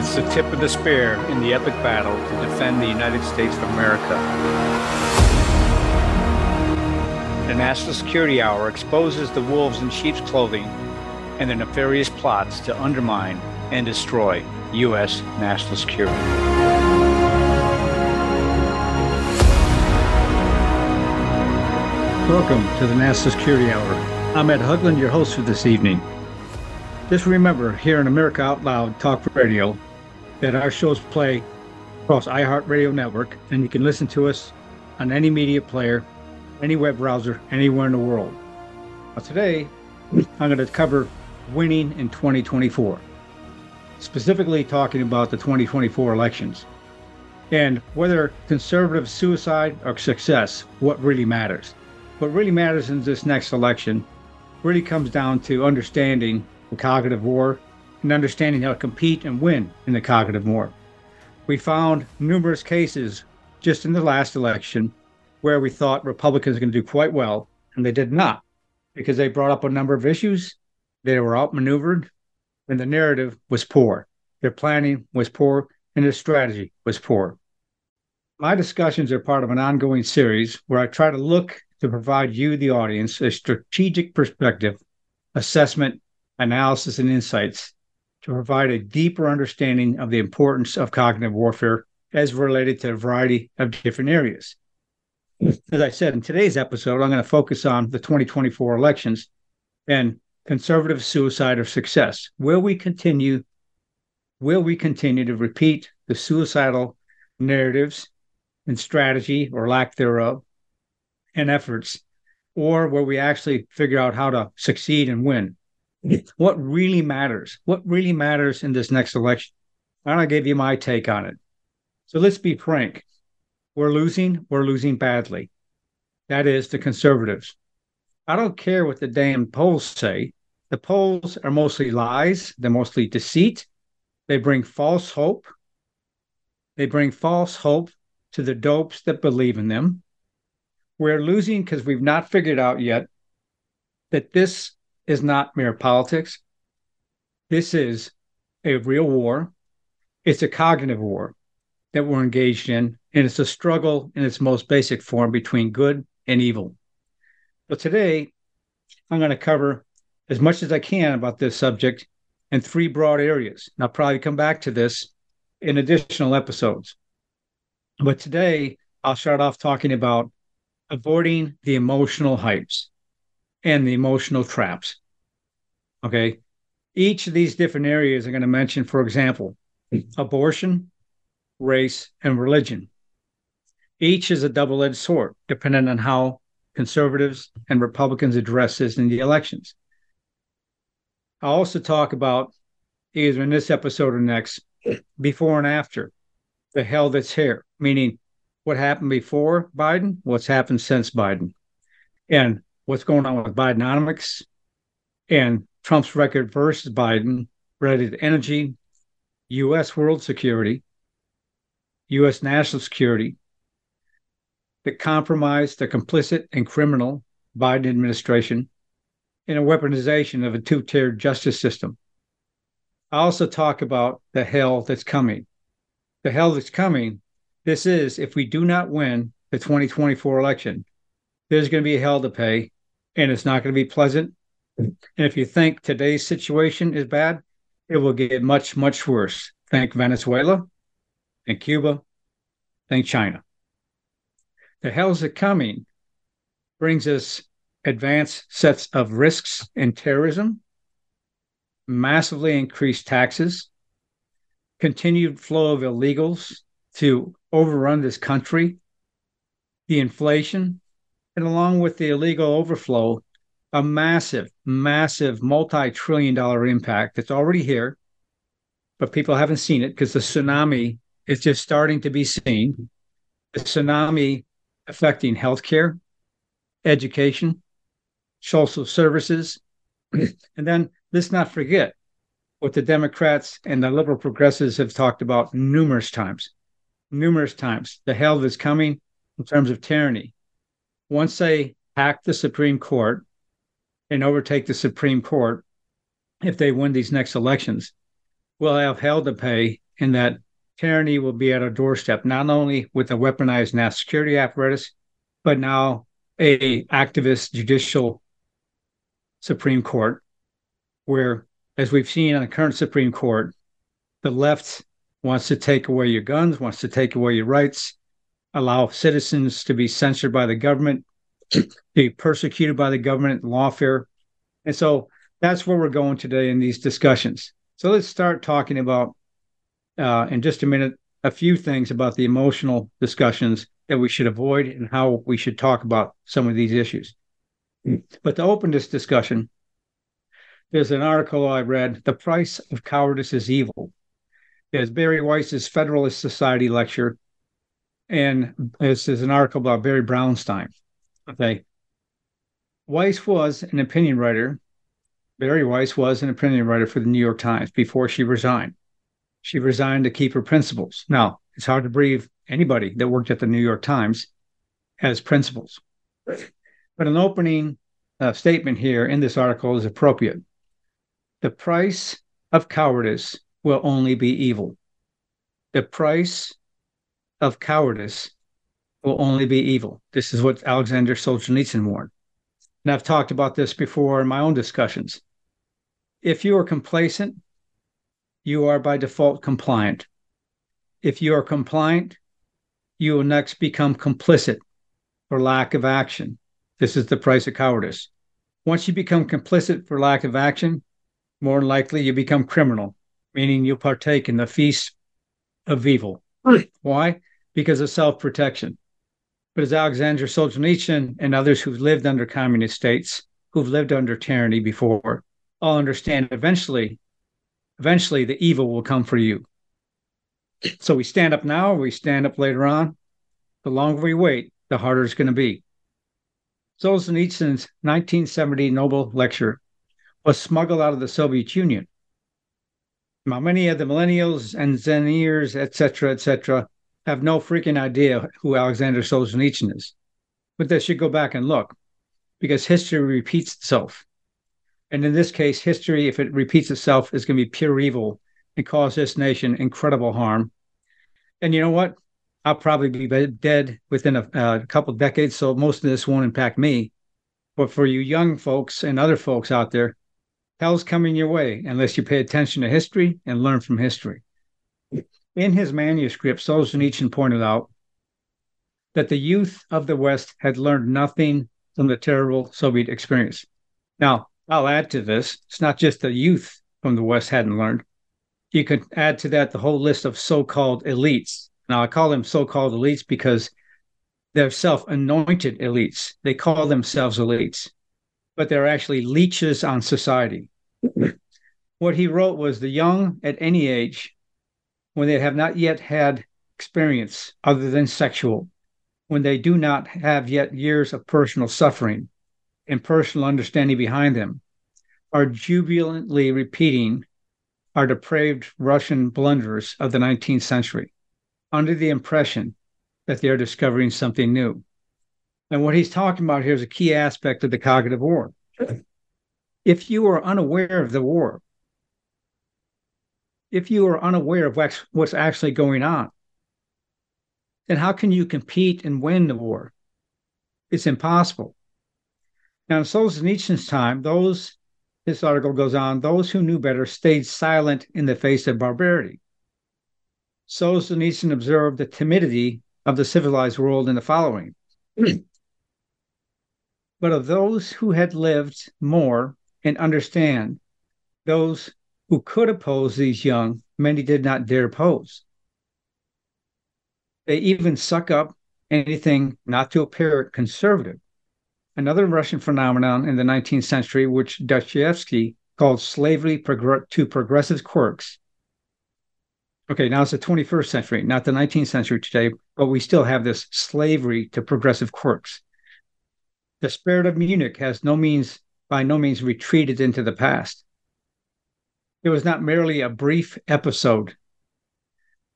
It's the tip of the spear in the epic battle to defend the United States of America. The National Security Hour exposes the wolves in sheep's clothing and their nefarious plots to undermine and destroy U.S. national security. Welcome to the National Security Hour. I'm Ed Haugland, your host for this evening. Just remember here in America Out Loud Talk Radio that our shows play across iHeartRadio Network, and you can listen to us on any media player, any web browser, anywhere in the world. Now, today, I'm going to cover winning in 2024, specifically talking about the 2024 elections and whether conservative suicide or success, what really matters. What really matters in this next election really comes down to understanding the cognitive war and understanding how to compete and win in the cognitive war. We found numerous cases just in the last election where we thought Republicans were going to do quite well, and they did not because they brought up a number of issues. They were outmaneuvered, and the narrative was poor. Their planning was poor, and their strategy was poor. My discussions are part of an ongoing series where I try to look to provide you, the audience, a strategic perspective, assessment, analysis, and insights to provide a deeper understanding of the importance of cognitive warfare as related to a variety of different areas. As I said in today's episode, I'm going to focus on the 2024 elections and conservative suicide or success. Will we continue? Will we continue to repeat the suicidal narratives and strategy or lack thereof and efforts, or will we actually figure out how to succeed and win? What really matters, what really matters in this next election. And I give you my take on it. So let's be frank. We're losing, we're losing badly. That is the conservatives. I don't care what the damn polls say. The polls are mostly lies, they're mostly deceit. They bring false hope. They bring false hope to the dopes that believe in them. We're losing because we've not figured out yet that this is not mere politics. This is a real war. It's a cognitive war that we're engaged in, and it's a struggle in its most basic form between good and evil. But today, I'm going to cover as much as I can about this subject in three broad areas. And I'll probably come back to this in additional episodes. But today, I'll start off talking about avoiding the emotional hypes and the emotional traps. Okay. Each of these different areas I'm going to mention, for example, abortion, race, and religion. Each is a double edged sword, depending on how conservatives and Republicans address this in the elections. I'll also talk about either in this episode or next, before and after the hell that's here, meaning what happened before Biden, what's happened since Biden, and what's going on with Bidenomics and Trump's record versus Biden related to energy, U.S. world security, U.S. national security, the compromised, the complicit, and criminal Biden administration in a weaponization of a two tiered justice system. I also talk about the hell that's coming. The hell that's coming, this is if we do not win the 2024 election, there's going to be a hell to pay, and it's not going to be pleasant and if you think today's situation is bad, it will get much, much worse. Thank Venezuela and Cuba. Thank China. The hell's it coming brings us advanced sets of risks in terrorism, massively increased taxes, continued flow of illegals to overrun this country, the inflation, and along with the illegal overflow, a massive, massive multi trillion dollar impact that's already here, but people haven't seen it because the tsunami is just starting to be seen. The tsunami affecting healthcare, education, social services. and then let's not forget what the Democrats and the liberal progressives have talked about numerous times, numerous times. The hell that's coming in terms of tyranny. Once they hack the Supreme Court, and overtake the Supreme Court if they win these next elections, will have hell to pay in that tyranny will be at our doorstep, not only with a weaponized national security apparatus, but now a activist judicial Supreme Court, where, as we've seen on the current Supreme Court, the left wants to take away your guns, wants to take away your rights, allow citizens to be censored by the government, be persecuted by the government, lawfare. And so that's where we're going today in these discussions. So let's start talking about uh, in just a minute a few things about the emotional discussions that we should avoid and how we should talk about some of these issues. But to open this discussion, there's an article I read The Price of Cowardice is Evil. It's Bari Weiss's Federalist Society lecture. And this is an article about Barry Brownstein. Okay. Weiss was an opinion writer. Bari Weiss was an opinion writer for the New York Times before she resigned. She resigned to keep her principles. Now, it's hard to believe anybody that worked at the New York Times has principles. But an opening uh, statement here in this article is appropriate. The price of cowardice will only be evil. The price of cowardice will only be evil. This is what Alexander Solzhenitsyn warned. And I've talked about this before in my own discussions. If you are complacent, you are by default compliant. If you are compliant, you will next become complicit for lack of action. This is the price of cowardice. Once you become complicit for lack of action, more likely you become criminal, meaning you partake in the feast of evil. Why? Because of self protection. But as Alexander Solzhenitsyn and others who've lived under communist states, who've lived under tyranny before, all understand eventually eventually the evil will come for you. So we stand up now, we stand up later on. The longer we wait, the harder it's going to be. Solzhenitsyn's 1970 Nobel lecture was smuggled out of the Soviet Union. Now, many of the millennials and Zenniers, etc., etc., have no freaking idea who Alexander Solzhenitsyn is. But they should go back and look because history repeats itself. And in this case, history, if it repeats itself, is going to be pure evil and cause this nation incredible harm. And you know what? I'll probably be dead within a, a couple decades, so most of this won't impact me. But for you young folks and other folks out there, hell's coming your way unless you pay attention to history and learn from history. In his manuscript, Solzhenitsyn pointed out that the youth of the West had learned nothing from the terrible Soviet experience. Now, I'll add to this. It's not just the youth from the West hadn't learned. You could add to that the whole list of so called elites. Now, I call them so called elites because they're self anointed elites. They call themselves elites, but they're actually leeches on society. what he wrote was the young at any age, when they have not yet had experience other than sexual, when they do not have yet years of personal suffering, and personal understanding behind them are jubilantly repeating our depraved Russian blunders of the 19th century under the impression that they are discovering something new. And what he's talking about here is a key aspect of the cognitive war. If you are unaware of the war, if you are unaware of what's actually going on, then how can you compete and win the war? It's impossible. Now, in Solzhenitsyn's time, those, this article goes on, those who knew better stayed silent in the face of barbarity. Solzhenitsyn observed the timidity of the civilized world in the following. but of those who had lived more and understand, those who could oppose these young, many did not dare oppose. They even suck up anything not to appear conservative another Russian phenomenon in the 19th century, which Dostoevsky called slavery to progressive quirks. Okay, now it's the 21st century, not the 19th century today, but we still have this slavery to progressive quirks. The spirit of Munich has no means, by no means, retreated into the past. It was not merely a brief episode.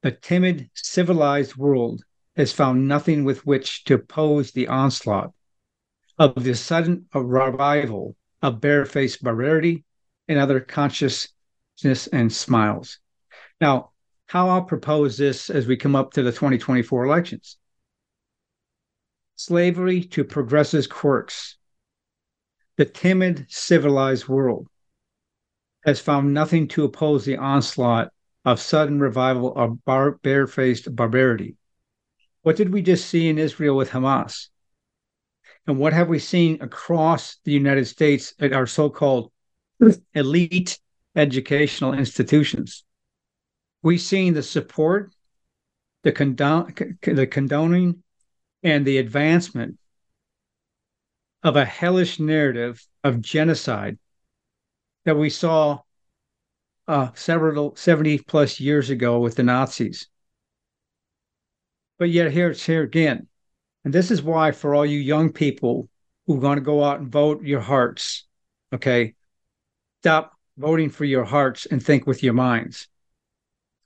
The timid, civilized world has found nothing with which to oppose the onslaught of the sudden revival of barefaced barbarity and other consciousness and smiles. Now, how I'll propose this as we come up to the 2024 elections. Slavery to progressive quirks. The timid, civilized world has found nothing to oppose the onslaught of sudden revival of bar- barefaced barbarity. What did we just see in Israel with Hamas? And what have we seen across the United States at our so called elite educational institutions? We've seen the support, the, the condoning, and the advancement of a hellish narrative of genocide that we saw uh, several 70 plus years ago with the Nazis. But yet here it's here again. And this is why, for all you young people who are going to go out and vote your hearts, okay, stop voting for your hearts and think with your minds.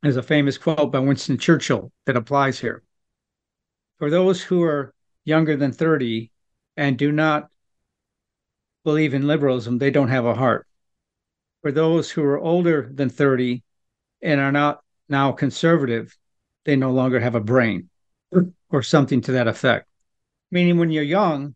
There's a famous quote by Winston Churchill that applies here. For those who are younger than 30 and do not believe in liberalism, they don't have a heart. For those who are older than 30 and are not now conservative, they no longer have a brain or something to that effect. Meaning, when you're young,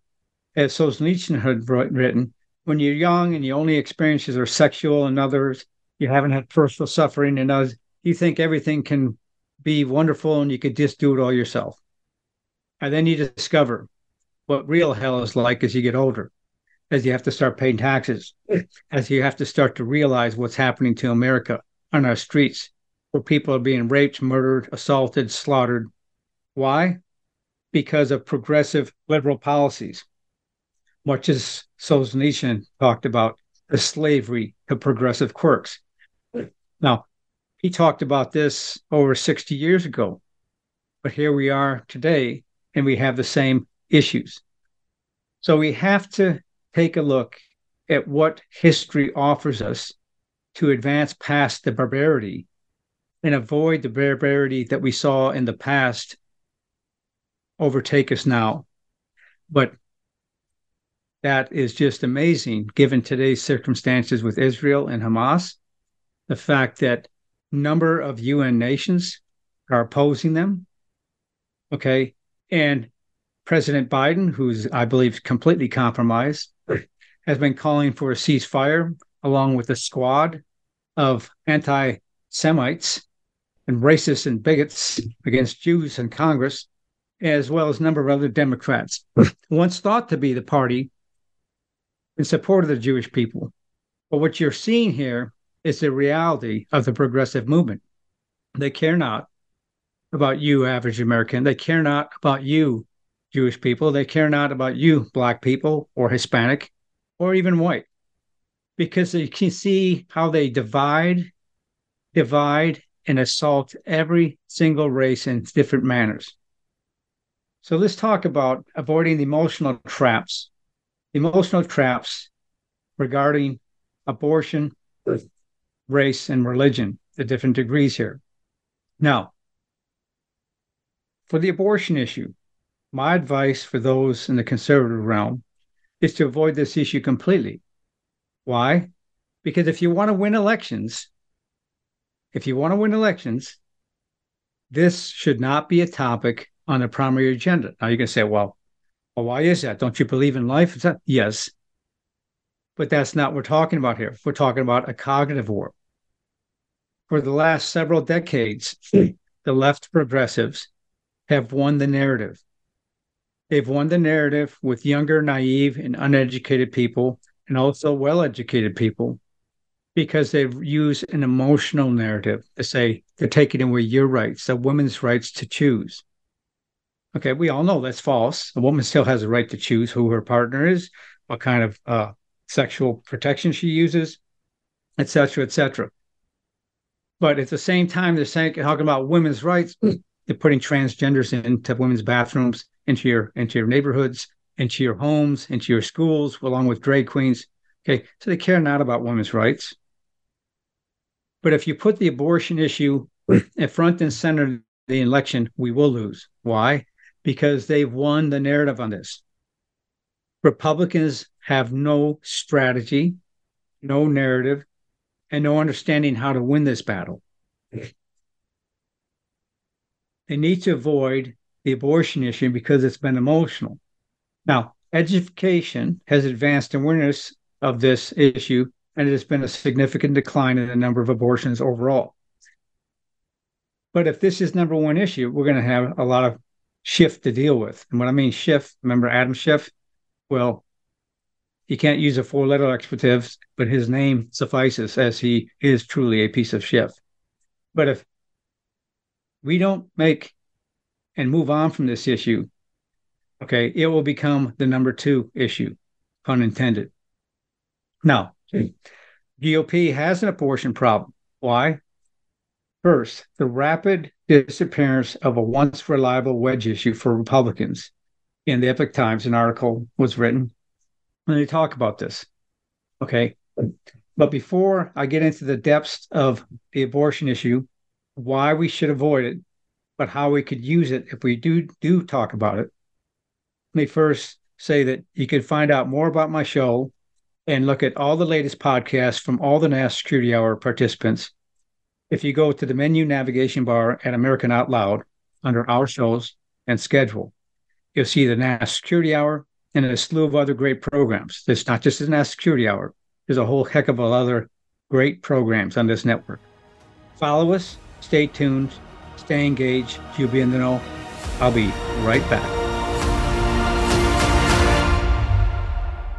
as Solzhenitsyn had written, when you're young and your only experiences are sexual and others, you haven't had personal suffering and others, you think everything can be wonderful and you could just do it all yourself. And then you discover what real hell is like as you get older, as you have to start paying taxes, as you have to start to realize what's happening to America on our streets, where people are being raped, murdered, assaulted, slaughtered. Why? because of progressive liberal policies, much as Solzhenitsyn talked about the slavery to progressive quirks. Now, he talked about this over 60 years ago, but here we are today, and we have the same issues. So we have to take a look at what history offers us to advance past the barbarity and avoid the barbarity that we saw in the past overtake us now. But that is just amazing given today's circumstances with Israel and Hamas. The fact that number of UN nations are opposing them. Okay. And President Biden, who's, I believe, completely compromised, has been calling for a ceasefire along with a squad of anti Semites and racists and bigots against Jews in Congress as well as a number of other Democrats, once thought to be the party in support of the Jewish people. But what you're seeing here is the reality of the progressive movement. They care not about you, average American. They care not about you, Jewish people. They care not about you, Black people or Hispanic or even white, because they can see how they divide, divide, and assault every single race in different manners. So let's talk about avoiding the emotional traps. Emotional traps regarding abortion, race, and religion, the different degrees here. Now, for the abortion issue, my advice for those in the conservative realm is to avoid this issue completely. Why? Because if you want to win elections, if you want to win elections, this should not be a topic on the primary agenda. Now you can say, well, well, why is that? Don't you believe in life? Yes. But that's not what we're talking about here. We're talking about a cognitive war. For the last several decades, the left progressives have won the narrative. They've won the narrative with younger, naive, and uneducated people, and also well educated people, because they've used an emotional narrative to say they're taking away your rights, the women's rights to choose. Okay, we all know that's false. A woman still has a right to choose who her partner is, what kind of uh, sexual protection she uses, etc., etc. But at the same time, they're saying talking about women's rights. They're putting transgenders into women's bathrooms, into your into your neighborhoods, into your homes, into your schools, along with drag queens. Okay, so they care not about women's rights. But if you put the abortion issue at front and center of the election, we will lose. Why? because they've won the narrative on this. Republicans have no strategy, no narrative, and no understanding how to win this battle. they need to avoid the abortion issue because it's been emotional. Now, education has advanced awareness of this issue, and it has been a significant decline in the number of abortions overall. But if this is number one issue, we're going to have a lot of shift to deal with. And what I mean shift, remember Adam Schiff? Well, he can't use a four letter expletive, but his name suffices as he is truly a piece of shift. But if we don't make and move on from this issue, okay, it will become the number two issue, pun intended. Now, GOP has an abortion problem. Why? First, the rapid disappearance of a once reliable wedge issue for Republicans. In the Epoch Times, an article was written, and they talk about this. Okay. But before I get into the depths of the abortion issue, why we should avoid it, but how we could use it if we do do talk about it. Let me first say that you can find out more about my show and look at all the latest podcasts from all the National Security Hour participants. If you go to the menu navigation bar at American Out Loud under our shows and schedule, you'll see the National Security Hour and a slew of other great programs. It's not just the National Security Hour. There's a whole heck of a lot of other great programs on this network. Follow us Stay tuned, stay engaged. You'll be in the know. I'll be right back.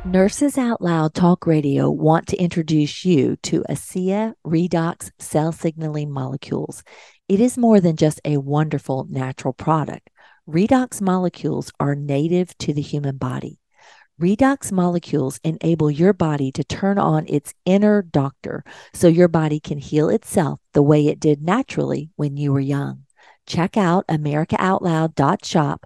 Nurses Out Loud Talk Radio want to introduce you to ASEA Redox cell signaling molecules. It is more than just a wonderful natural product. Redox molecules are native to the human body. Redox molecules enable your body to turn on its inner doctor so your body can heal itself the way it did naturally when you were young. Check out AmericaOutloud.shop,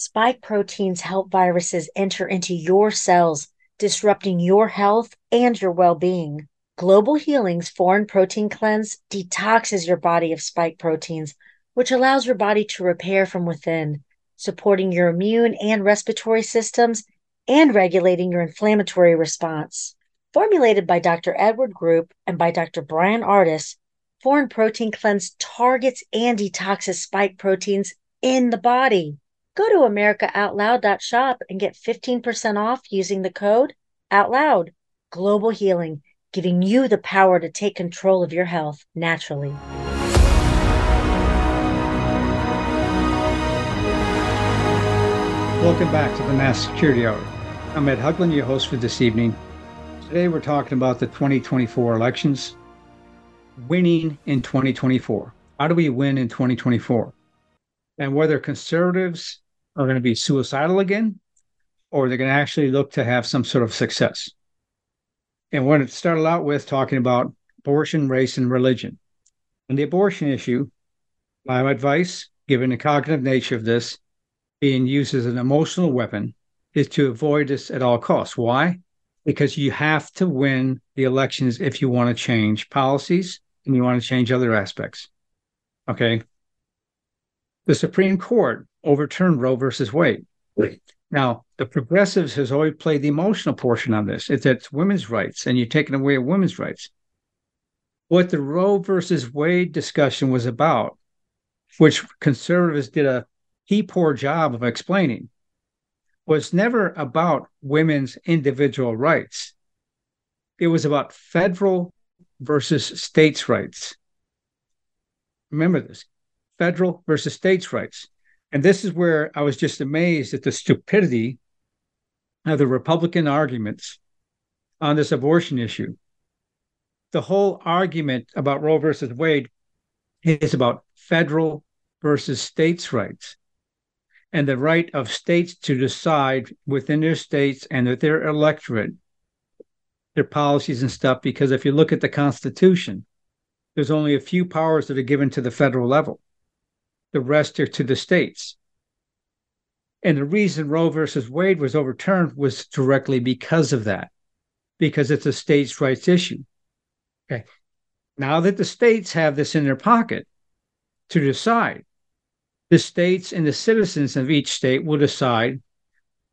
Spike proteins help viruses enter into your cells, disrupting your health and your well being. Global Healing's Foreign Protein Cleanse detoxes your body of spike proteins which allows your body to repair from within, supporting your immune and respiratory systems and regulating your inflammatory response. Formulated by Dr. Edward Group and by Dr. Bryan Ardis, Foreign Protein Cleanse targets and detoxes spike proteins in the body. Go to AmericaOutloud.shop and get 15% off using the code OUTLOUD. Global Healing, giving you the power to take control of your health naturally. Welcome back to the National Security Hour. I'm Ed Haugland, your host for this evening. Today we're talking about the 2024 elections, winning in 2024. How do we win in 2024? And whether conservatives are going to be suicidal again or they're going to actually look to have some sort of success. And we're going to start out with talking about abortion, race, and religion. And the abortion issue, my advice, given the cognitive nature of this, being used as an emotional weapon is to avoid this at all costs. Why? Because you have to win the elections if you want to change policies and you want to change other aspects. Okay. The Supreme Court overturned Roe versus Wade. Now, the progressives has always played the emotional portion on this. It's it's women's rights, and you're taking away women's rights. What the Roe versus Wade discussion was about, which conservatives did a he poor job of explaining was never about women's individual rights. It was about federal versus states' rights. Remember this federal versus states' rights. And this is where I was just amazed at the stupidity of the Republican arguments on this abortion issue. The whole argument about Roe versus Wade is about federal versus states' rights and the right of states to decide within their states and with their electorate their policies and stuff. Because if you look at the Constitution, there's only a few powers that are given to the federal level, the rest are to the states. And the reason Roe versus Wade was overturned was directly because of that, because it's a states' rights issue. Okay. Now that the states have this in their pocket to decide, the states and the citizens of each state will decide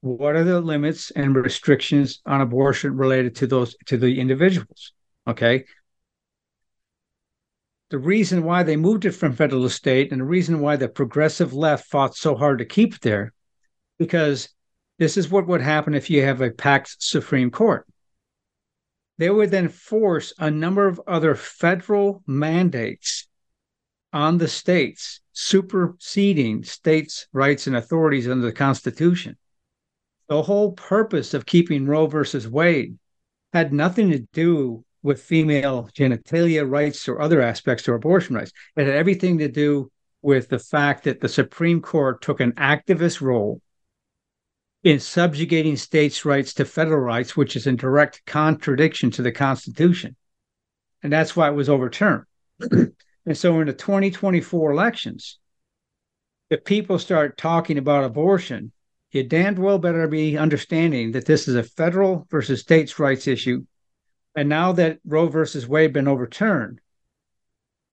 what are the limits and restrictions on abortion related to those to the individuals. Okay. The reason why they moved it from federal to state and the reason why the progressive left fought so hard to keep there, because this is what would happen if you have a packed Supreme Court. They would then force a number of other federal mandates on the states, superseding states' rights and authorities under the Constitution. The whole purpose of keeping Roe versus Wade had nothing to do with female genitalia rights or other aspects to abortion rights. It had everything to do with the fact that the Supreme Court took an activist role in subjugating states' rights to federal rights, which is in direct contradiction to the Constitution. And that's why it was overturned. And so in the 2024 elections, if people start talking about abortion, you damned well better be understanding that this is a federal versus states' rights issue. And now that Roe versus Wade been overturned,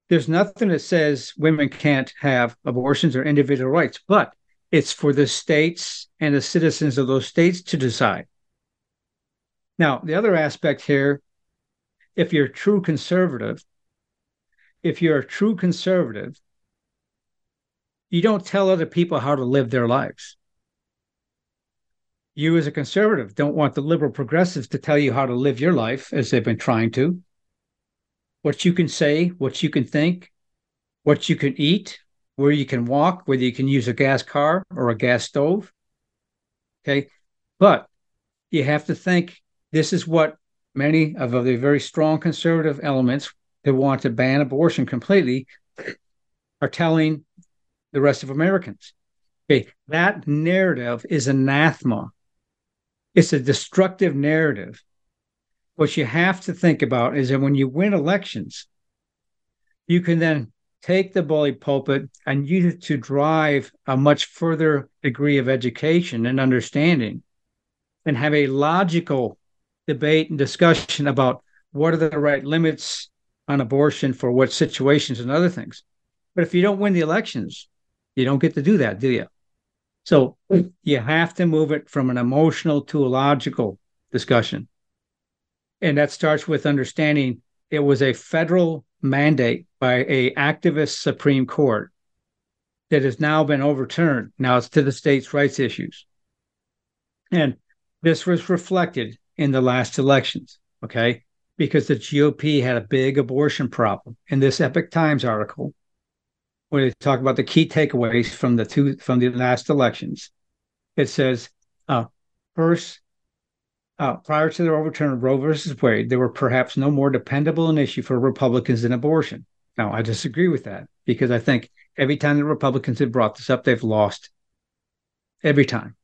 there's nothing that says women can't have abortions or individual rights, but it's for the states and the citizens of those states to decide. Now, the other aspect here, if you're a true conservative, if you're a true conservative, you don't tell other people how to live their lives. You, as a conservative, don't want the liberal progressives to tell you how to live your life as they've been trying to. What you can say, what you can think, what you can eat, where you can walk, whether you can use a gas car or a gas stove. Okay. But you have to think this is what many of the very strong conservative elements that want to ban abortion completely are telling the rest of Americans. Okay, that narrative is anathema. It's a destructive narrative. What you have to think about is that when you win elections, you can then take the bully pulpit and use it to drive a much further degree of education and understanding and have a logical debate and discussion about what are the right limits on abortion for what situations and other things. But if you don't win the elections, you don't get to do that, do you? So you have to move it from an emotional to a logical discussion. And that starts with understanding it was a federal mandate by a activist Supreme Court that has now been overturned. Now it's to the states' rights issues. And this was reflected in the last elections. Okay because the GOP had a big abortion problem. In this Epoch Times article, where they talk about the key takeaways from the two from the last elections, it says uh, first, uh, prior to the overturn of Roe versus Wade, there were perhaps no more dependable an issue for Republicans than abortion. Now, I disagree with that because I think every time the Republicans have brought this up, they've lost. Every time.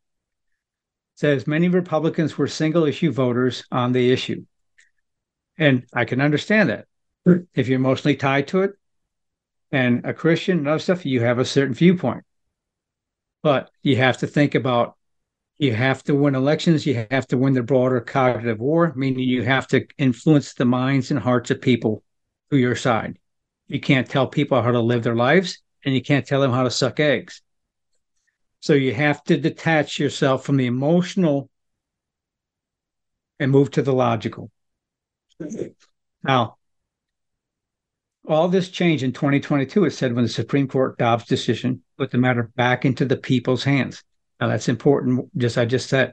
It says many Republicans were single issue voters on the issue. And I can understand that. If you're emotionally tied to it and a Christian and other stuff, you have a certain viewpoint. But you have to think about you have to win elections, you have to win the broader cognitive war, meaning you have to influence the minds and hearts of people to your side. You can't tell people how to live their lives and you can't tell them how to suck eggs. So you have to detach yourself from the emotional and move to the logical. Now, all this change in 2022 is said when the Supreme Court Dobbs decision put the matter back into the people's hands. Now that's important, just I just said.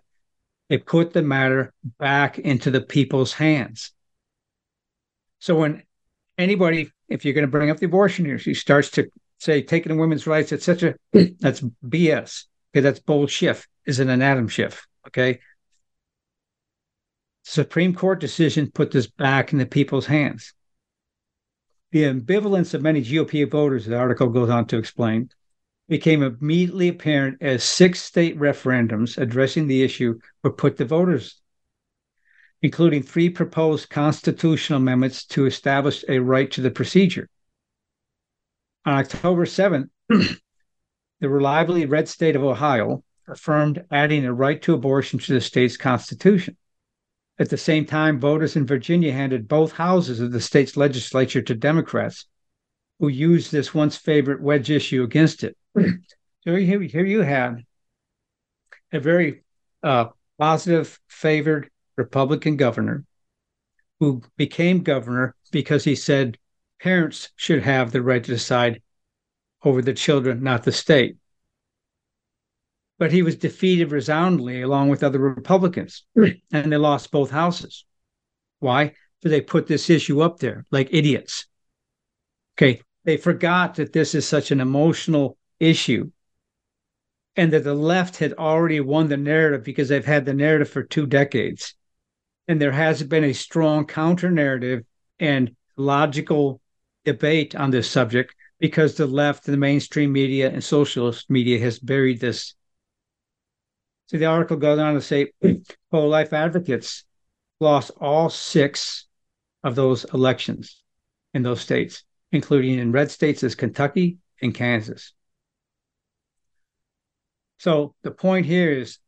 It put the matter back into the people's hands. So when anybody, if you're going to bring up the abortion issue, starts to say taking women's rights, etc. that's BS. Okay, that's bold shift. Is an Adam shift. Okay. Supreme Court decision put this back in the people's hands. The ambivalence of many GOP voters, the article goes on to explain, became immediately apparent as six state referendums addressing the issue were put to voters, including three proposed constitutional amendments to establish a right to the procedure. On October 7th, the reliably red state of Ohio affirmed adding a right to abortion to the state's constitution. At the same time, voters in Virginia handed both houses of the state's legislature to Democrats, who used this once favorite wedge issue against it. so here, here you have a very uh, positive, favored Republican governor who became governor because he said parents should have the right to decide over the children, not the state. But he was defeated resoundingly along with other Republicans, and they lost both houses. Why? Because they put this issue up there like idiots. Okay. They forgot that this is such an emotional issue and that the left had already won the narrative because they've had the narrative for two decades. And there hasn't been a strong counter narrative and logical debate on this subject because the left, the mainstream media, and socialist media has buried this. So the article goes on to say pro life advocates lost all six of those elections in those states, including in red states as Kentucky and Kansas. So the point here is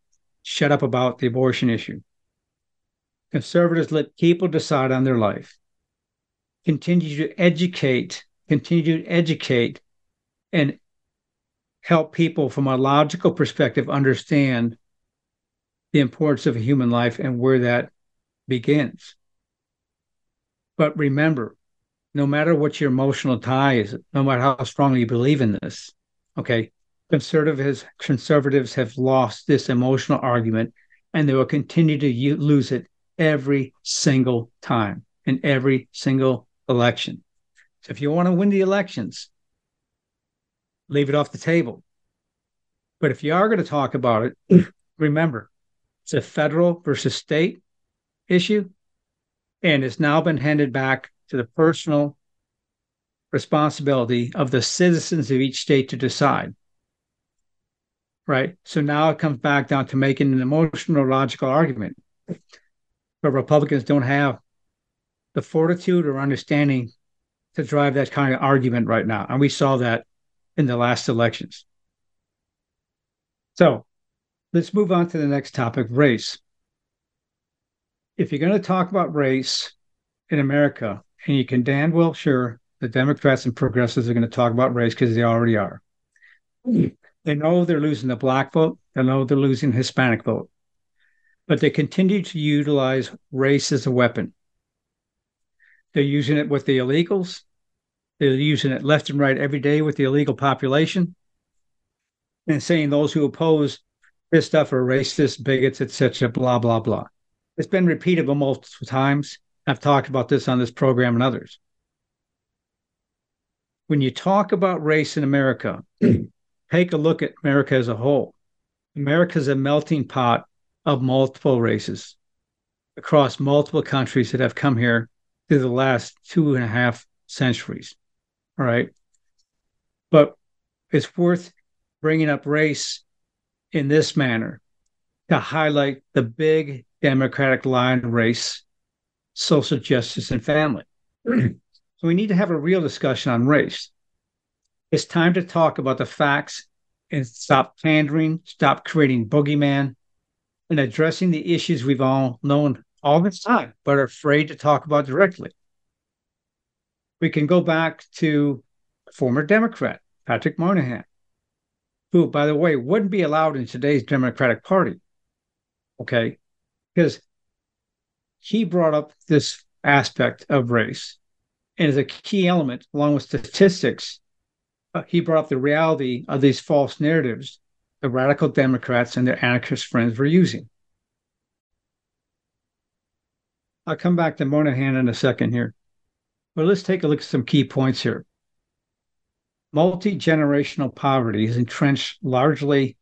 shut up about the abortion issue. Conservatives let people decide on their life. Continue to educate, continue to educate and help people from a logical perspective understand the importance of a human life and where that begins. But remember, no matter what your emotional tie is, no matter how strongly you believe in this, okay, conservatives conservatives have lost this emotional argument and they will continue to u- lose it every single time in every single election. So if you want to win the elections, leave it off the table. But if you are going to talk about it, remember it's a federal versus state issue, and it's now been handed back to the personal responsibility of the citizens of each state to decide right? So now it comes back down to making an emotional, logical argument. But Republicans don't have the fortitude or understanding to drive that kind of argument right now. And we saw that in the last elections. So let's move on to the next topic race. If you're going to talk about race in America, and you can damn well sure the Democrats and progressives are going to talk about race because they already are. They know they're losing the black vote. They know they're losing Hispanic vote. But they continue to utilize race as a weapon. They're using it with the illegals. They're using it left and right every day with the illegal population and saying those who oppose this stuff are racist, bigots, etc., blah, blah, blah. It's been repeated multiple times. I've talked about this on this program and others. When you talk about race in America, take a look at America as a whole. America is a melting pot of multiple races across multiple countries that have come here through the last two and a half centuries. All right. But it's worth bringing up race in this manner to highlight the big democratic line race, social justice, and family. so we need to have a real discussion on race. It's time to talk about the facts and stop pandering, stop creating boogeyman, and addressing the issues we've all known all this time, but are afraid to talk about directly. We can go back to former Democrat, Patrick Moynihan, who, by the way, wouldn't be allowed in today's Democratic Party. Okay. Because he brought up this aspect of race and is a key element, along with statistics, uh, he brought up the reality of these false narratives the radical Democrats and their anarchist friends were using. I'll come back to Moynihan in a second here. But let's take a look at some key points here. Multi generational poverty is entrenched largely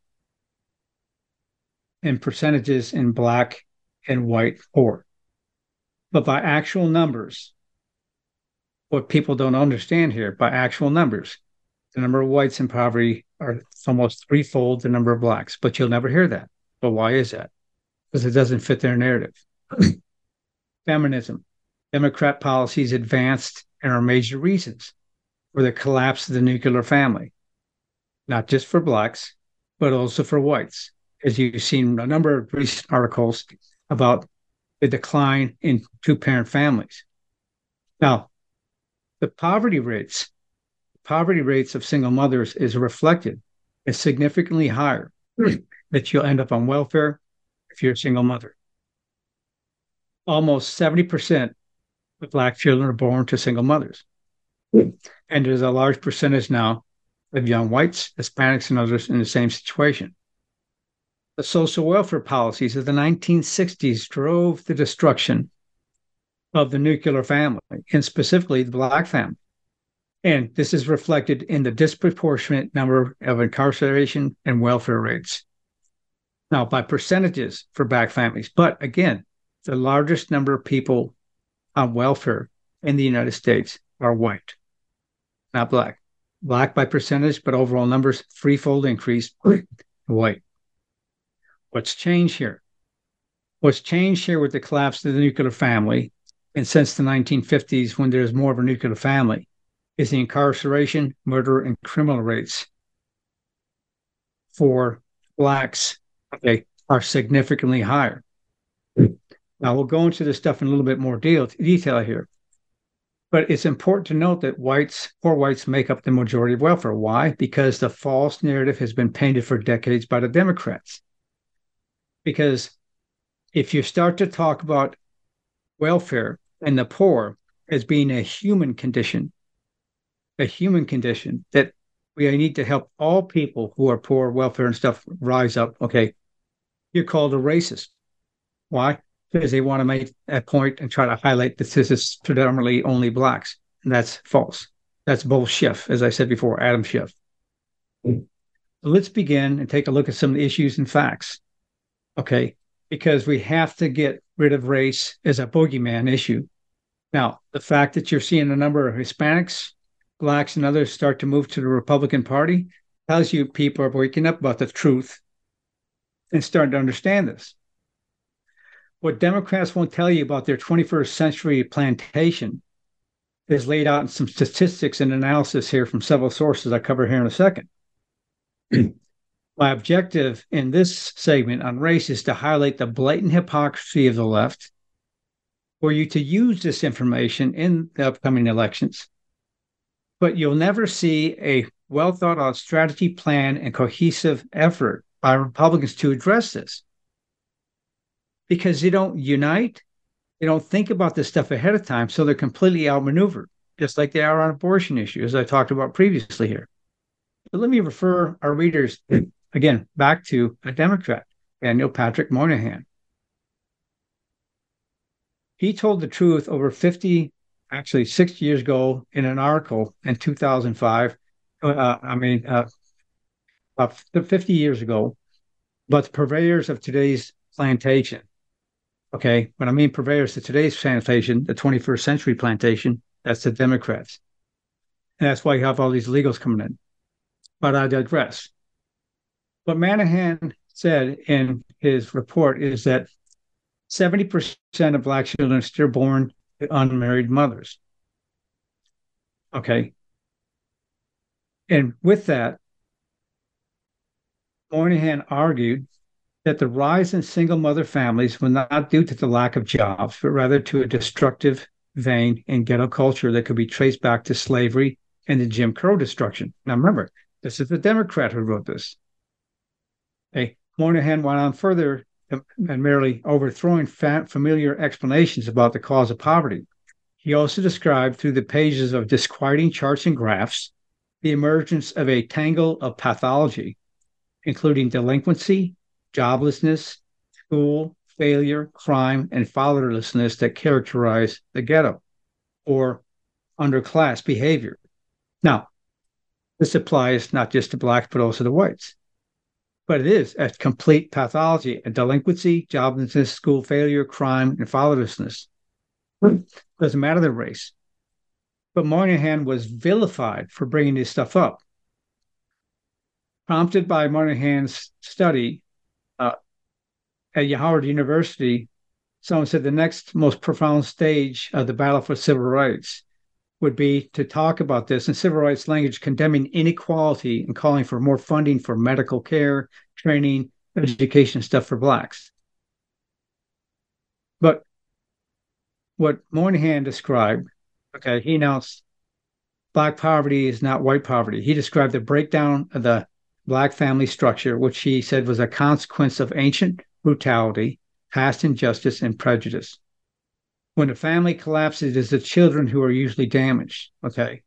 in percentages in black and white poor. But by actual numbers, what people don't understand here, by actual numbers, the number of whites in poverty are almost threefold the number of blacks, but you'll never hear that. But why is that? Because it doesn't fit their narrative. Feminism, Democrat policies advanced and are major reasons for the collapse of the nuclear family, not just for blacks, but also for whites. As you've seen a number of recent articles about the decline in two parent families. Now, the poverty rates, poverty rates of single mothers is reflected is significantly higher that you'll end up on welfare if you're a single mother. Almost 70% of Black children are born to single mothers. And there's a large percentage now of young whites, Hispanics, and others in the same situation. The social welfare policies of the 1960s drove the destruction of the nuclear family, and specifically the Black family. And this is reflected in the disproportionate number of incarceration and welfare rates. Now, by percentages for Black families, but again, the largest number of people on welfare in the United States are white, not black. Black by percentage, but overall numbers threefold increase white. What's changed here? What's changed here with the collapse of the nuclear family, and since the 1950s, when there's more of a nuclear family, is the incarceration, murder, and criminal rates for blacks okay, are significantly higher. Now we'll go into this stuff in a little bit more detail here. But it's important to note that whites, poor whites, make up the majority of welfare. Why? Because the false narrative has been painted for decades by the Democrats. Because if you start to talk about welfare and the poor as being a human condition, a human condition that we need to help all people who are poor, welfare and stuff rise up. Okay, you're called a racist. Why? Because they want to make a point and try to highlight that this is predominantly only blacks. And that's false. That's Bull Schiff, as I said before, Adam Schiff. Let's begin and take a look at some of the issues and facts. Okay, because we have to get rid of race as a boogeyman issue. Now, the fact that you're seeing a number of Hispanics blacks and others start to move to the Republican Party tells you people are waking up about the truth and starting to understand this. What Democrats won't tell you about their 21st century plantation is laid out in some statistics and analysis here from several sources I cover here in a second. My objective in this segment on race is to highlight the blatant hypocrisy of the left for you to use this information in the upcoming elections but you'll never see a well thought out strategy plan and cohesive effort by Republicans to address this because they don't unite. They don't think about this stuff ahead of time. So they're completely outmaneuvered, just like they are on abortion issues, as I talked about previously here. But let me refer our readers again back to a Democrat, Daniel Patrick Moynihan. He told the truth over 50 actually six years ago in an article in 2005. Uh, I mean, uh, uh, 50 years ago, but the purveyors of today's plantation. Okay, when I mean purveyors of today's plantation, the 21st century plantation, that's the Democrats. And that's why you have all these illegals coming in. But I digress. What Moynihan said in his report is that 70% of Black children are still born to unmarried mothers. Okay. And with that, Moynihan argued that the rise in single mother families was not due to the lack of jobs, but rather to a destructive vein in ghetto culture that could be traced back to slavery and the Jim Crow destruction. Now remember, this is the Democrat who wrote this. Okay. Moynihan went on further and merely overthrowing familiar explanations about the cause of poverty. He also described through the pages of disquieting charts and graphs the emergence of a tangle of pathology, including delinquency, joblessness, school, failure, crime, and fatherlessness that characterize the ghetto or underclass behavior. Now, This applies not just to blacks, but also to whites. But it is a complete pathology, a delinquency, joblessness, school failure, crime, and fatherlessness. Doesn't matter the race. But Moynihan was vilified for bringing this stuff up. Prompted by Moynihan's study at Howard University, someone said the next most profound stage of the battle for civil rights would be to talk about this in civil rights language, condemning inequality and calling for more funding for medical care, training, education stuff for blacks. But what Moynihan described, okay, he announced black poverty is not white poverty. He described the breakdown of the black family structure, which he said was a consequence of ancient brutality, past injustice, and prejudice. When a family collapses, it's the children who are usually damaged. Okay.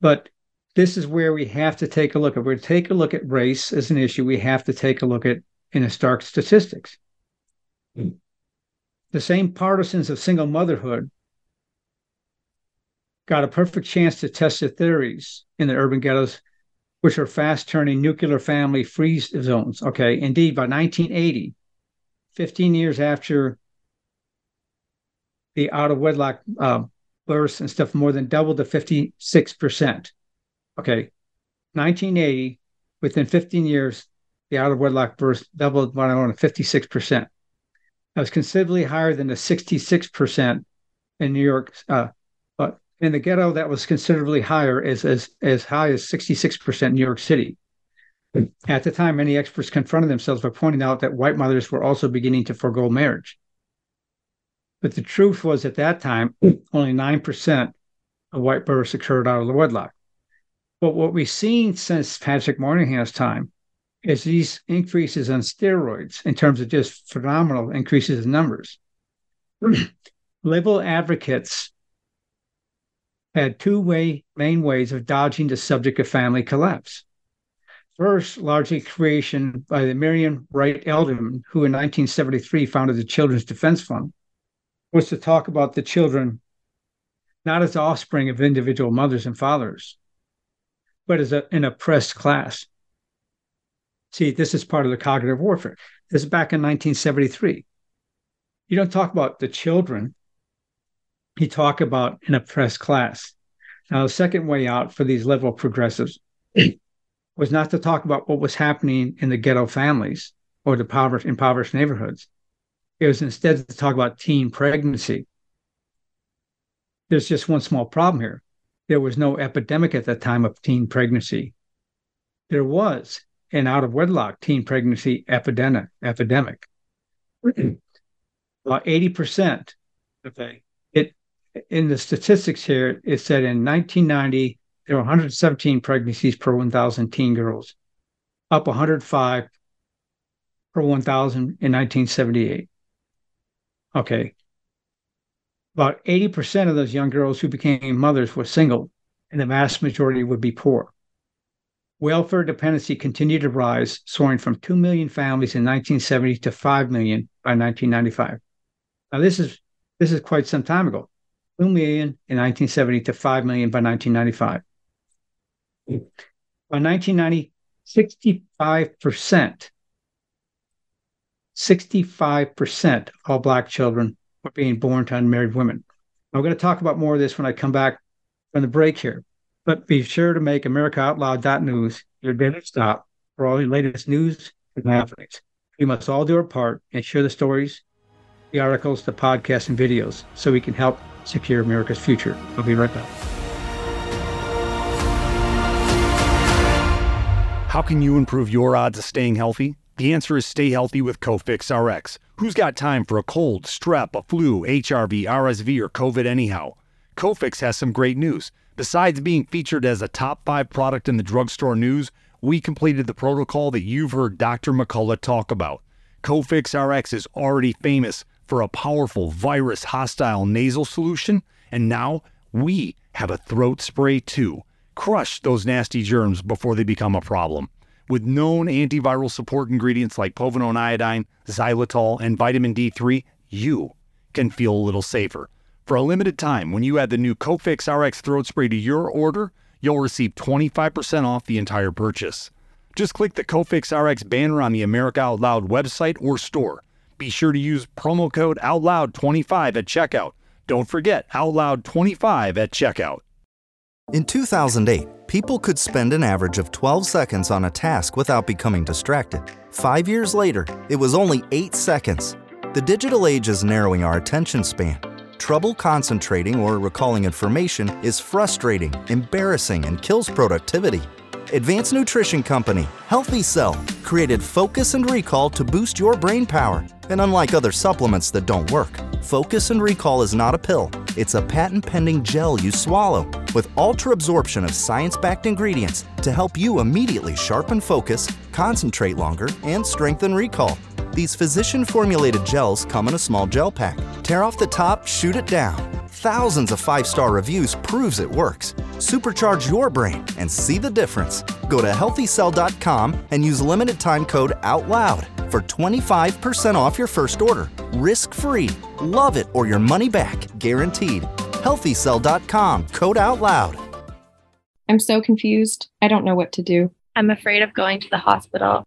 But this is where we have to take a look. If we take a look at race as an issue, we have to take a look at in a stark statistics. The same partisans of single motherhood got a perfect chance to test their theories in the urban ghettos, which are fast turning nuclear family free zones. Okay, indeed, by 1980, 15 years after the out of wedlock uh, births and stuff more than doubled to 56%. Okay. 1980, within 15 years, the out of wedlock births doubled by around 56%. That was considerably higher than the 66% in New York. Uh, in the ghetto, that was considerably higher, as, as, as high as 66% in New York City. At the time, many experts confronted themselves by pointing out that white mothers were also beginning to forego marriage. But the truth was at that time, only 9% of white births occurred out of the wedlock. But what we've seen since Patrick Moynihan's time is these increases on steroids in terms of just phenomenal increases in numbers. Liberal advocates had two way, main ways of dodging the subject of family collapse. First, largely creation by the Marian Wright Edelman, who in 1973 founded the Children's Defense Fund, was to talk about the children not as offspring of individual mothers and fathers, but as a, an oppressed class. See, this is part of the cognitive warfare. This is back in 1973. You don't talk about the children, you talk about an oppressed class. Now, the second way out for these liberal progressives was not to talk about what was happening in the ghetto families or the impoverished, impoverished neighborhoods, it was instead to talk about teen pregnancy. There's just one small problem here. There was no epidemic at that time of teen pregnancy. There was an out of wedlock teen pregnancy epidemic. epidemic. About 80%. Okay. In the statistics here, it said in 1990, there were 117 pregnancies per 1,000 teen girls, up 105 per 1,000 in 1978. Okay. About 80% of those young girls who became mothers were single, and the vast majority would be poor. Welfare dependency continued to rise, soaring from 2 million families in 1970 to 5 million by 1995. Now, this is this is quite some time ago. 2 million in 1970 to 5 million by 1995. By 1990, 65% 65% of all Black children were being born to unmarried women. I'm going to talk about more of this when I come back from the break here. But be sure to make AmericaOutloud.news your daily stop for all your latest news and happenings. We must all do our part and share the stories, the articles, the podcasts, and videos so we can help secure America's future. I'll be right back. How can you improve your odds of staying healthy? The answer is stay healthy with Cofix RX. Who's got time for a cold, strep, a flu, HRV, RSV, or COVID anyhow? Cofix has some great news. Besides being featured as a top five product in the drugstore news, we completed the protocol that you've heard Dr. McCullough talk about. Cofix RX is already famous for a powerful virus hostile nasal solution, and now we have a throat spray too. Crush those nasty germs before they become a problem. With known antiviral support ingredients like povidone iodine, xylitol, and vitamin D3, you can feel a little safer. For a limited time, when you add the new Cofix RX throat spray to your order, you'll receive 25% off the entire purchase. Just click the Cofix RX banner on the America Out Loud website or store. Be sure to use promo code OUTLOUD25 at checkout. Don't forget OUTLOUD25 at checkout. In 2008, people could spend an average of 12 seconds on a task without becoming distracted. Five years later, it was only 8 seconds. The digital age is narrowing our attention span. Trouble concentrating or recalling information is frustrating, embarrassing, and kills productivity. Advanced Nutrition Company, Healthy Cell, created Focus and Recall to boost your brain power. And unlike other supplements that don't work, Focus and Recall is not a pill, it's a patent pending gel you swallow with ultra absorption of science backed ingredients to help you immediately sharpen focus, concentrate longer, and strengthen recall. These physician formulated gels come in a small gel pack. Tear off the top, shoot it down. Thousands of five star reviews proves it works. Supercharge your brain and see the difference. Go to healthycell.com and use limited time code OUTLOUD for 25% off your first order. Risk free. Love it or your money back, guaranteed. Healthycell.com code OUTLOUD. I'm so confused. I don't know what to do. I'm afraid of going to the hospital.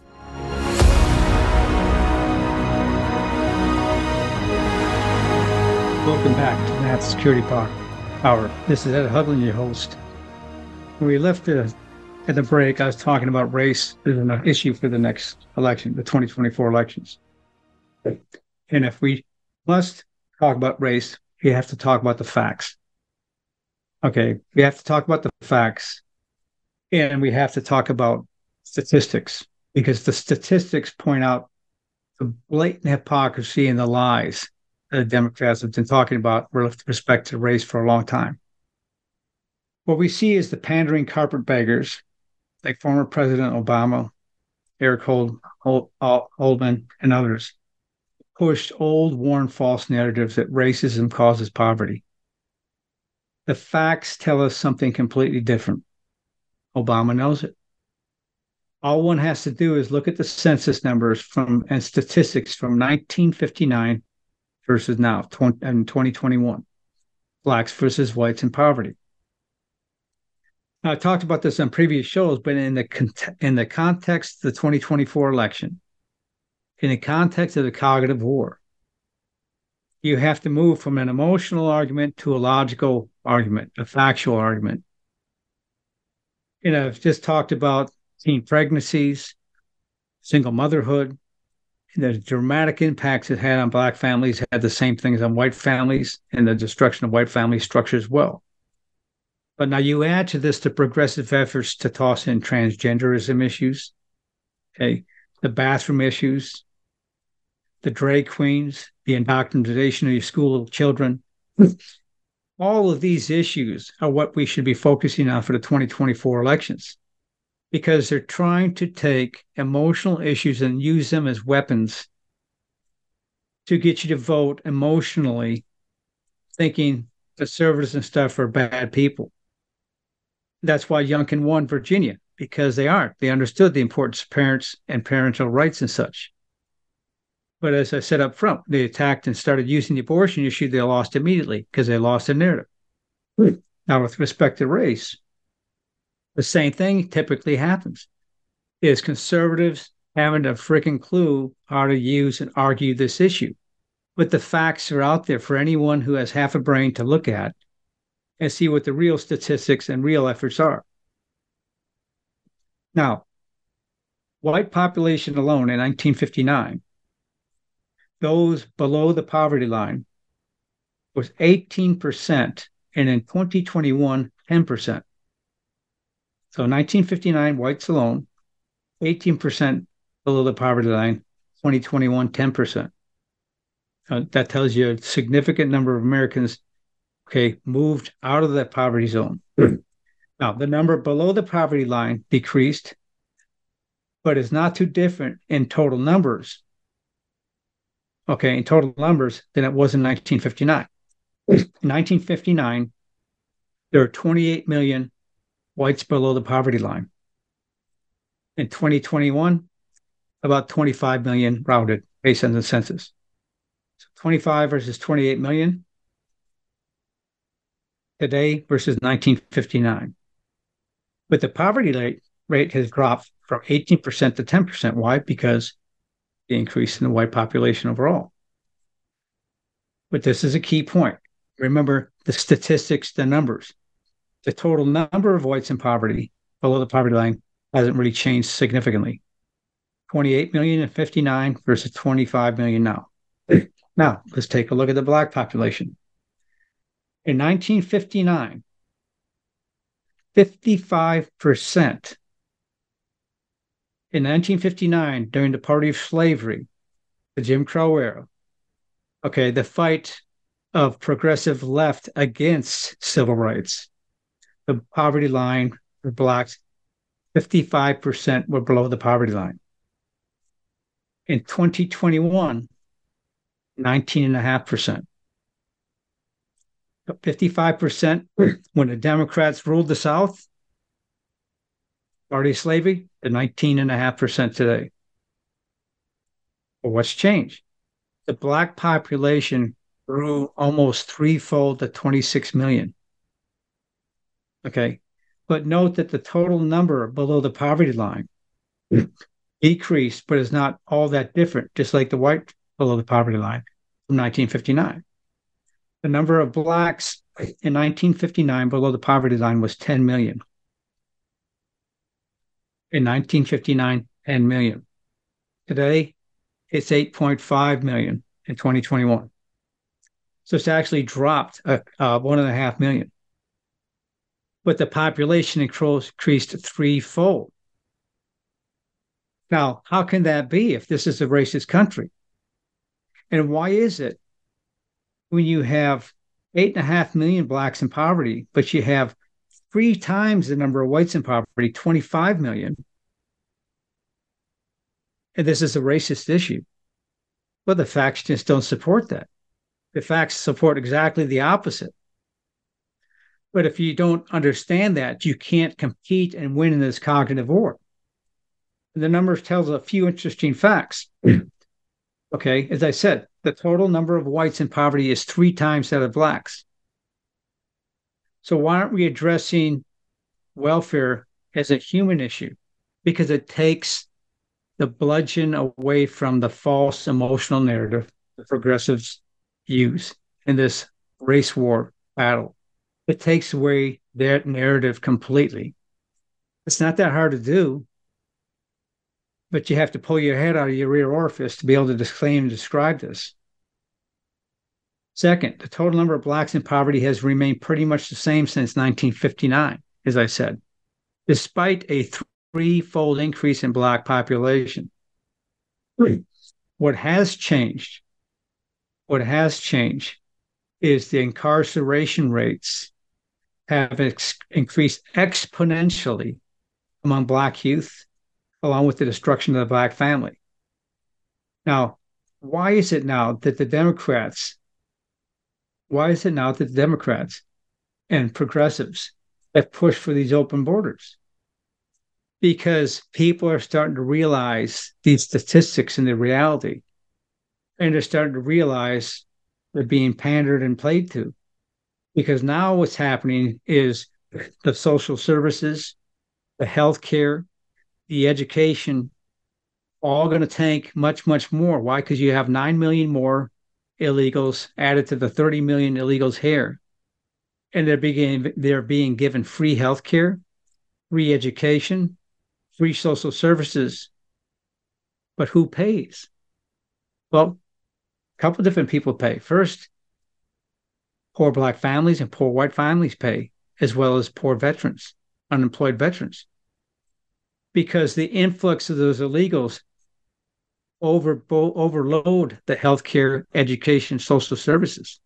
Welcome back to National Security Hour. This is Ed Haugland, your host. When we left the, at the break, I was talking about race as an issue for the next election, the 2024 elections. And if we must talk about race, we have to talk about the facts. Okay, we have to talk about the facts and we have to talk about statistics because the statistics point out the blatant hypocrisy and the lies the Democrats have been talking about with respect to race for a long time. What we see is the pandering carpetbaggers, like former President Obama, Eric Hold, Hold, Holman, and others, pushed old, worn, false narratives that racism causes poverty. The facts tell us something completely different. Obama knows it. All one has to do is look at the census numbers from and statistics from 1959 versus now, 20, in 2021, blacks versus whites in poverty. Now, I talked about this on previous shows, but in the in the context of the 2024 election, in the context of the cognitive war, you have to move from an emotional argument to a logical argument, a factual argument. You know, I've just talked about teen pregnancies, single motherhood, the dramatic impacts it had on black families had the same things on white families and the destruction of white family structure as well. But now you add to this the progressive efforts to toss in transgenderism issues, okay, the bathroom issues, the drag queens, the indoctrination of your school children. All of these issues are what we should be focusing on for the 2024 elections because they're trying to take emotional issues and use them as weapons to get you to vote emotionally, thinking conservatives and stuff are bad people. That's why Youngkin won Virginia, because they aren't. They understood the importance of parents and parental rights and such. But as I said up front, they attacked and started using the abortion issue, they lost immediately because they lost the narrative. Hmm. Now, with respect to race, the same thing typically happens is conservatives haven't a freaking clue how to use and argue this issue. But the facts are out there for anyone who has half a brain to look at and see what the real statistics and real efforts are. Now, white population alone in 1959, those below the poverty line was 18%, and in 2021, 10%. So 1959, whites alone, 18% below the poverty line, 2021, 10%. Uh, that tells you a significant number of Americans, okay, moved out of that poverty zone. now, the number below the poverty line decreased but it's not too different in total numbers. Okay, in total numbers than it was in 1959. In 1959, there are 28 million whites below the poverty line. In 2021, about 25 million rounded based on the census. So 25 versus 28 million today versus 1959. But the poverty rate, rate has dropped from 18% to 10%. Why? Because the increase in the white population overall. But this is a key point. Remember the statistics, the numbers. The total number of whites in poverty below the poverty line hasn't really changed significantly. 28 million and 59 versus 25 million now. Now, let's take a look at the black population. In 1959, 55%. In 1959, during the party of slavery, the Jim Crow era, okay, the fight of progressive left against civil rights, the poverty line for blacks, 55% were below the poverty line. In 2021, 19.5%. 55% when the Democrats ruled the South, party slavery, to 19.5% today. Well, what's changed? The black population grew almost threefold to 26 million. Okay. But note that the total number below the poverty line decreased, but is not all that different, just like the white below the poverty line from 1959. The number of blacks in 1959 below the poverty line was 10 million. In 1959, 10 million. Today, it's 8.5 million in 2021. So it's actually dropped uh, uh, one and a half million. But the population increased threefold. Now, how can that be if this is a racist country? And why is it when you have eight and a half million blacks in poverty, but you have three times the number of whites in poverty, 25 million? And this is a racist issue. Well, the facts just don't support that. The facts support exactly the opposite. But if you don't understand that, you can't compete and win in this cognitive war. The numbers tells a few interesting facts. okay, as I said, the total number of whites in poverty is three times that of blacks. So why aren't we addressing welfare as a human issue? Because it takes the bludgeon away from the false emotional narrative the progressives use in this race war battle. It takes away that narrative completely. It's not that hard to do but you have to pull your head out of your rear orifice to be able to disclaim and describe this. Second, the total number of blacks in poverty has remained pretty much the same since 1959, as I said, despite a threefold increase in black population. Three. What has changed, what has changed is the incarceration rates have ex- increased exponentially among black youth along with the destruction of the black family. Now, why is it now that the Democrats, why is it now that the Democrats and progressives have pushed for these open borders? Because people are starting to realize these statistics and the reality, and they're starting to realize they're being pandered and played to. Because now what's happening is the social services, the healthcare, the education, all going to tank much, much more. Why? Because you have 9 million more illegals added to the 30 million illegals here. And they're being, they're being given free health care, free education, free social services. But who pays? Well, a couple different people pay. First, poor black families and poor white families pay, as well as poor veterans, unemployed veterans because the influx of those illegals over overload the healthcare, education, social services.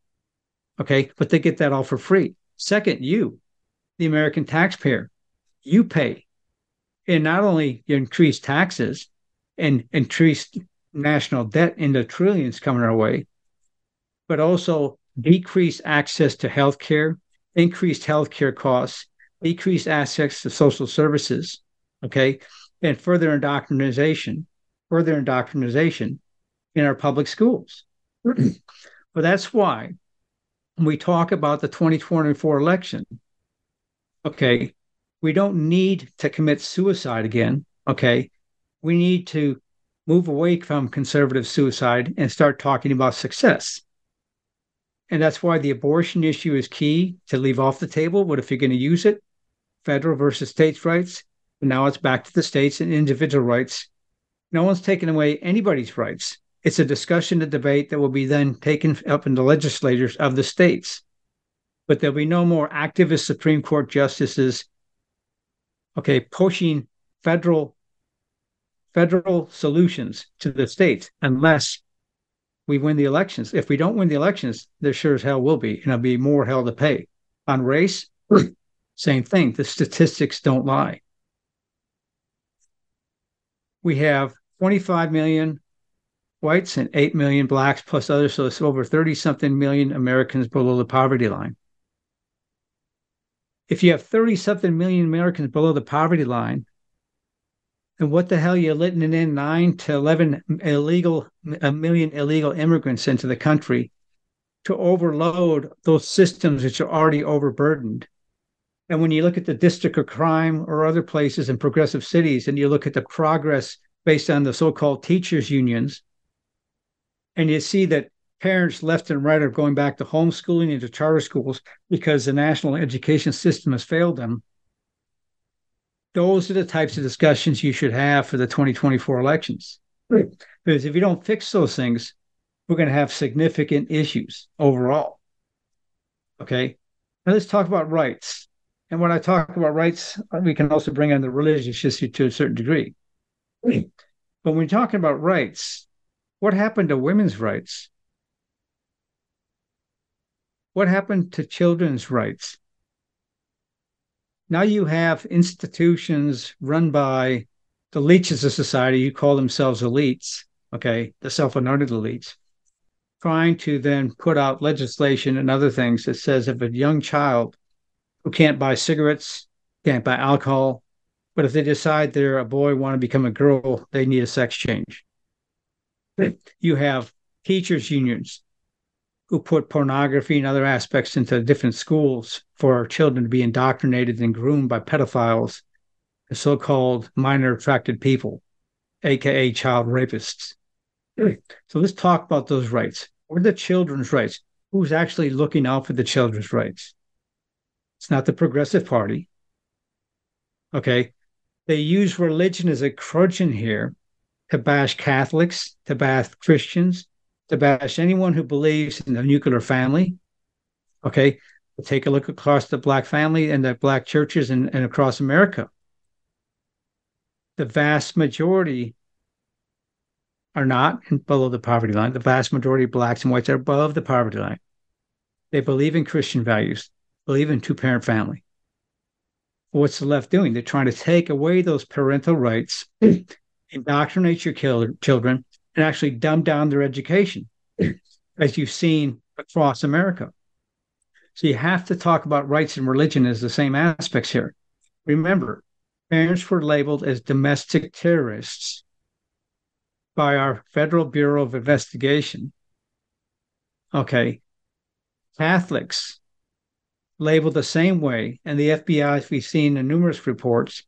Okay, but they get that all for free. Second, you, the American taxpayer, you pay and not only you increase taxes and increase national debt into trillions coming our way, but also decrease access to health care, increased healthcare costs, decreased access to social services, okay, and further indoctrination, further indoctrination in our public schools. but that's why when we talk about the 2024 election, okay, we don't need to commit suicide again, okay? We need to move away from conservative suicide and start talking about success. And that's why the abortion issue is key to leave off the table. But if you're going to use it, federal versus states' rights, now it's back to the states and individual rights. No one's taken away anybody's rights. It's a discussion, a debate that will be then taken up in the legislatures of the states. But there'll be no more activist Supreme Court justices, okay, pushing federal federal solutions to the states unless we win the elections. If we don't win the elections, there sure as hell will be, and there'll be more hell to pay. On race, same thing. The statistics don't lie. We have 25 million whites and 8 million blacks plus others, so it's over 30 something million Americans below the poverty line. If you have 30 something million Americans below the poverty line, and what the hell you're letting in nine to 11 illegal, a million illegal immigrants into the country to overload those systems which are already overburdened. And when you look at the district of crime or other places in progressive cities, and you look at the progress based on the so called teachers' unions, and you see that parents left and right are going back to homeschooling into charter schools because the national education system has failed them those are the types of discussions you should have for the 2024 elections. Right. Because if you don't fix those things, we're going to have significant issues overall. Okay. Now let's talk about rights. And when I talk about rights, we can also bring in the religious issue to a certain degree. Right. But when we're talking about rights, what happened to women's rights? What happened to children's rights? Now you have institutions run by the leeches of society who call themselves elites, okay, the self-anointed elites, trying to then put out legislation and other things that says if a young child who can't buy cigarettes, can't buy alcohol, but if they decide they're a boy, want to become a girl, they need a sex change. You have teachers' unions who put pornography and other aspects into different schools for our children to be indoctrinated and groomed by pedophiles, the so-called minor attracted people, aka child rapists. So let's talk about those rights. What are the children's rights? Who's actually looking out for the children's rights? It's not the Progressive Party. Okay. They use religion as a crutch in here to bash Catholics, to bash Christians, to bash anyone who believes in the nuclear family. Okay, take a look across the black family and the black churches and, and across America. The vast majority are not below the poverty line. The vast majority of blacks and whites are above the poverty line. They believe in Christian values, believe in two parent family. What's the left doing? They're trying to take away those parental rights, indoctrinate your children, and actually dumb down their education, as you've seen across America. So you have to talk about rights and religion as the same aspects here. Remember, parents were labeled as domestic terrorists by our Federal Bureau of Investigation. Okay. Catholics labeled the same way, and the FBI, as we've seen in numerous reports,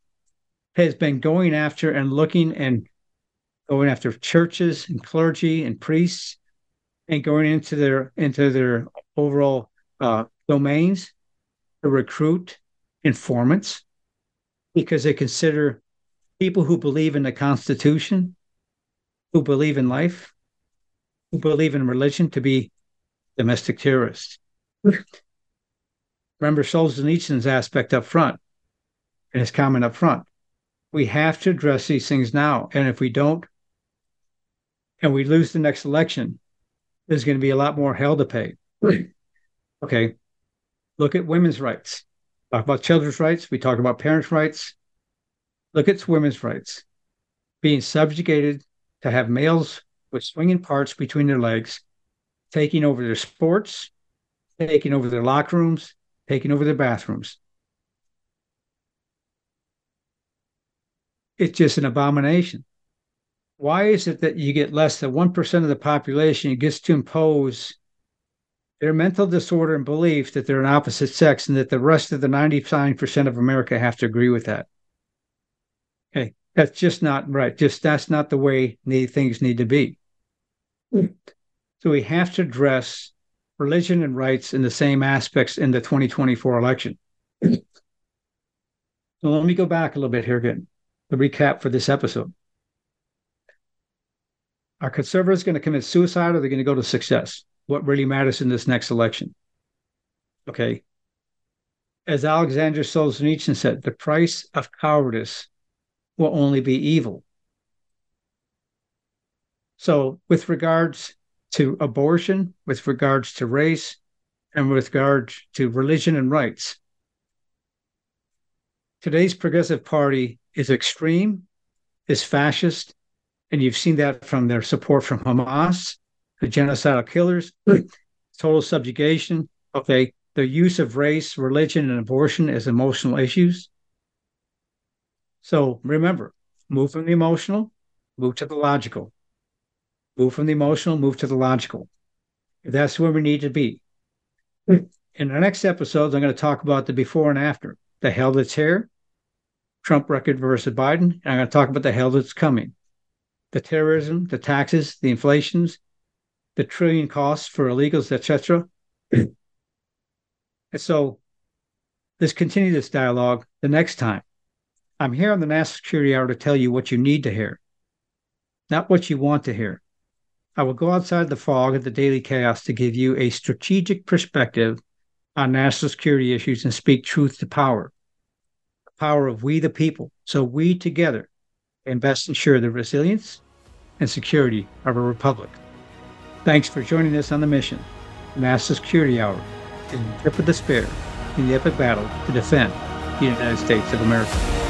has been going after and looking and going after churches and clergy and priests and going into their into their overall uh, domains to recruit informants because they consider people who believe in the Constitution, who believe in life, who believe in religion to be domestic terrorists. Remember Solzhenitsyn's aspect up front and his comment up front. We have to address these things now. And if we don't, and we lose the next election, there's going to be a lot more hell to pay. okay. Look at women's rights. Talk about children's rights. We talk about parents' rights. Look at women's rights being subjugated to have males with swinging parts between their legs, taking over their sports, taking over their locker rooms, taking over their bathrooms. It's just an abomination. Why is it that you get less than 1% of the population gets to impose their mental disorder and belief that they're an opposite sex and that the rest of the 99% of America have to agree with that? Okay, that's just not right. Just that's not the way need, things need to be. So we have to address religion and rights in the same aspects in the 2024 election. so let me go back a little bit here again. The recap for this episode. Are conservatives going to commit suicide or are they going to go to success? What really matters in this next election? Okay. As Alexander Solzhenitsyn said, the price of cowardice will only be evil. So, with regards to abortion, with regards to race, and with regards to religion and rights, today's Progressive Party is extreme, is fascist, and you've seen that from their support from Hamas, the genocidal killers, total subjugation, okay, the use of race, religion, and abortion as emotional issues. So remember, move from the emotional, move to the logical. Move from the emotional, move to the logical. That's where we need to be. In the next episodes, I'm going to talk about the before and after, the hell that's here, Trump record versus Biden, and I'm going to talk about the hell that's coming the terrorism, the taxes, the inflations, the trillion costs for illegals, etc. and so let's continue this dialogue the next time. I'm here on the National Security Hour to tell you what you need to hear, not what you want to hear. I will go outside the fog of the daily chaos to give you a strategic perspective on national security issues and speak truth to power. The power of we the people. So we together and best ensure the resilience and security of our republic. Thanks for joining us on the mission, National Security Hour, in the grip of despair in the epic battle to defend the United States of America.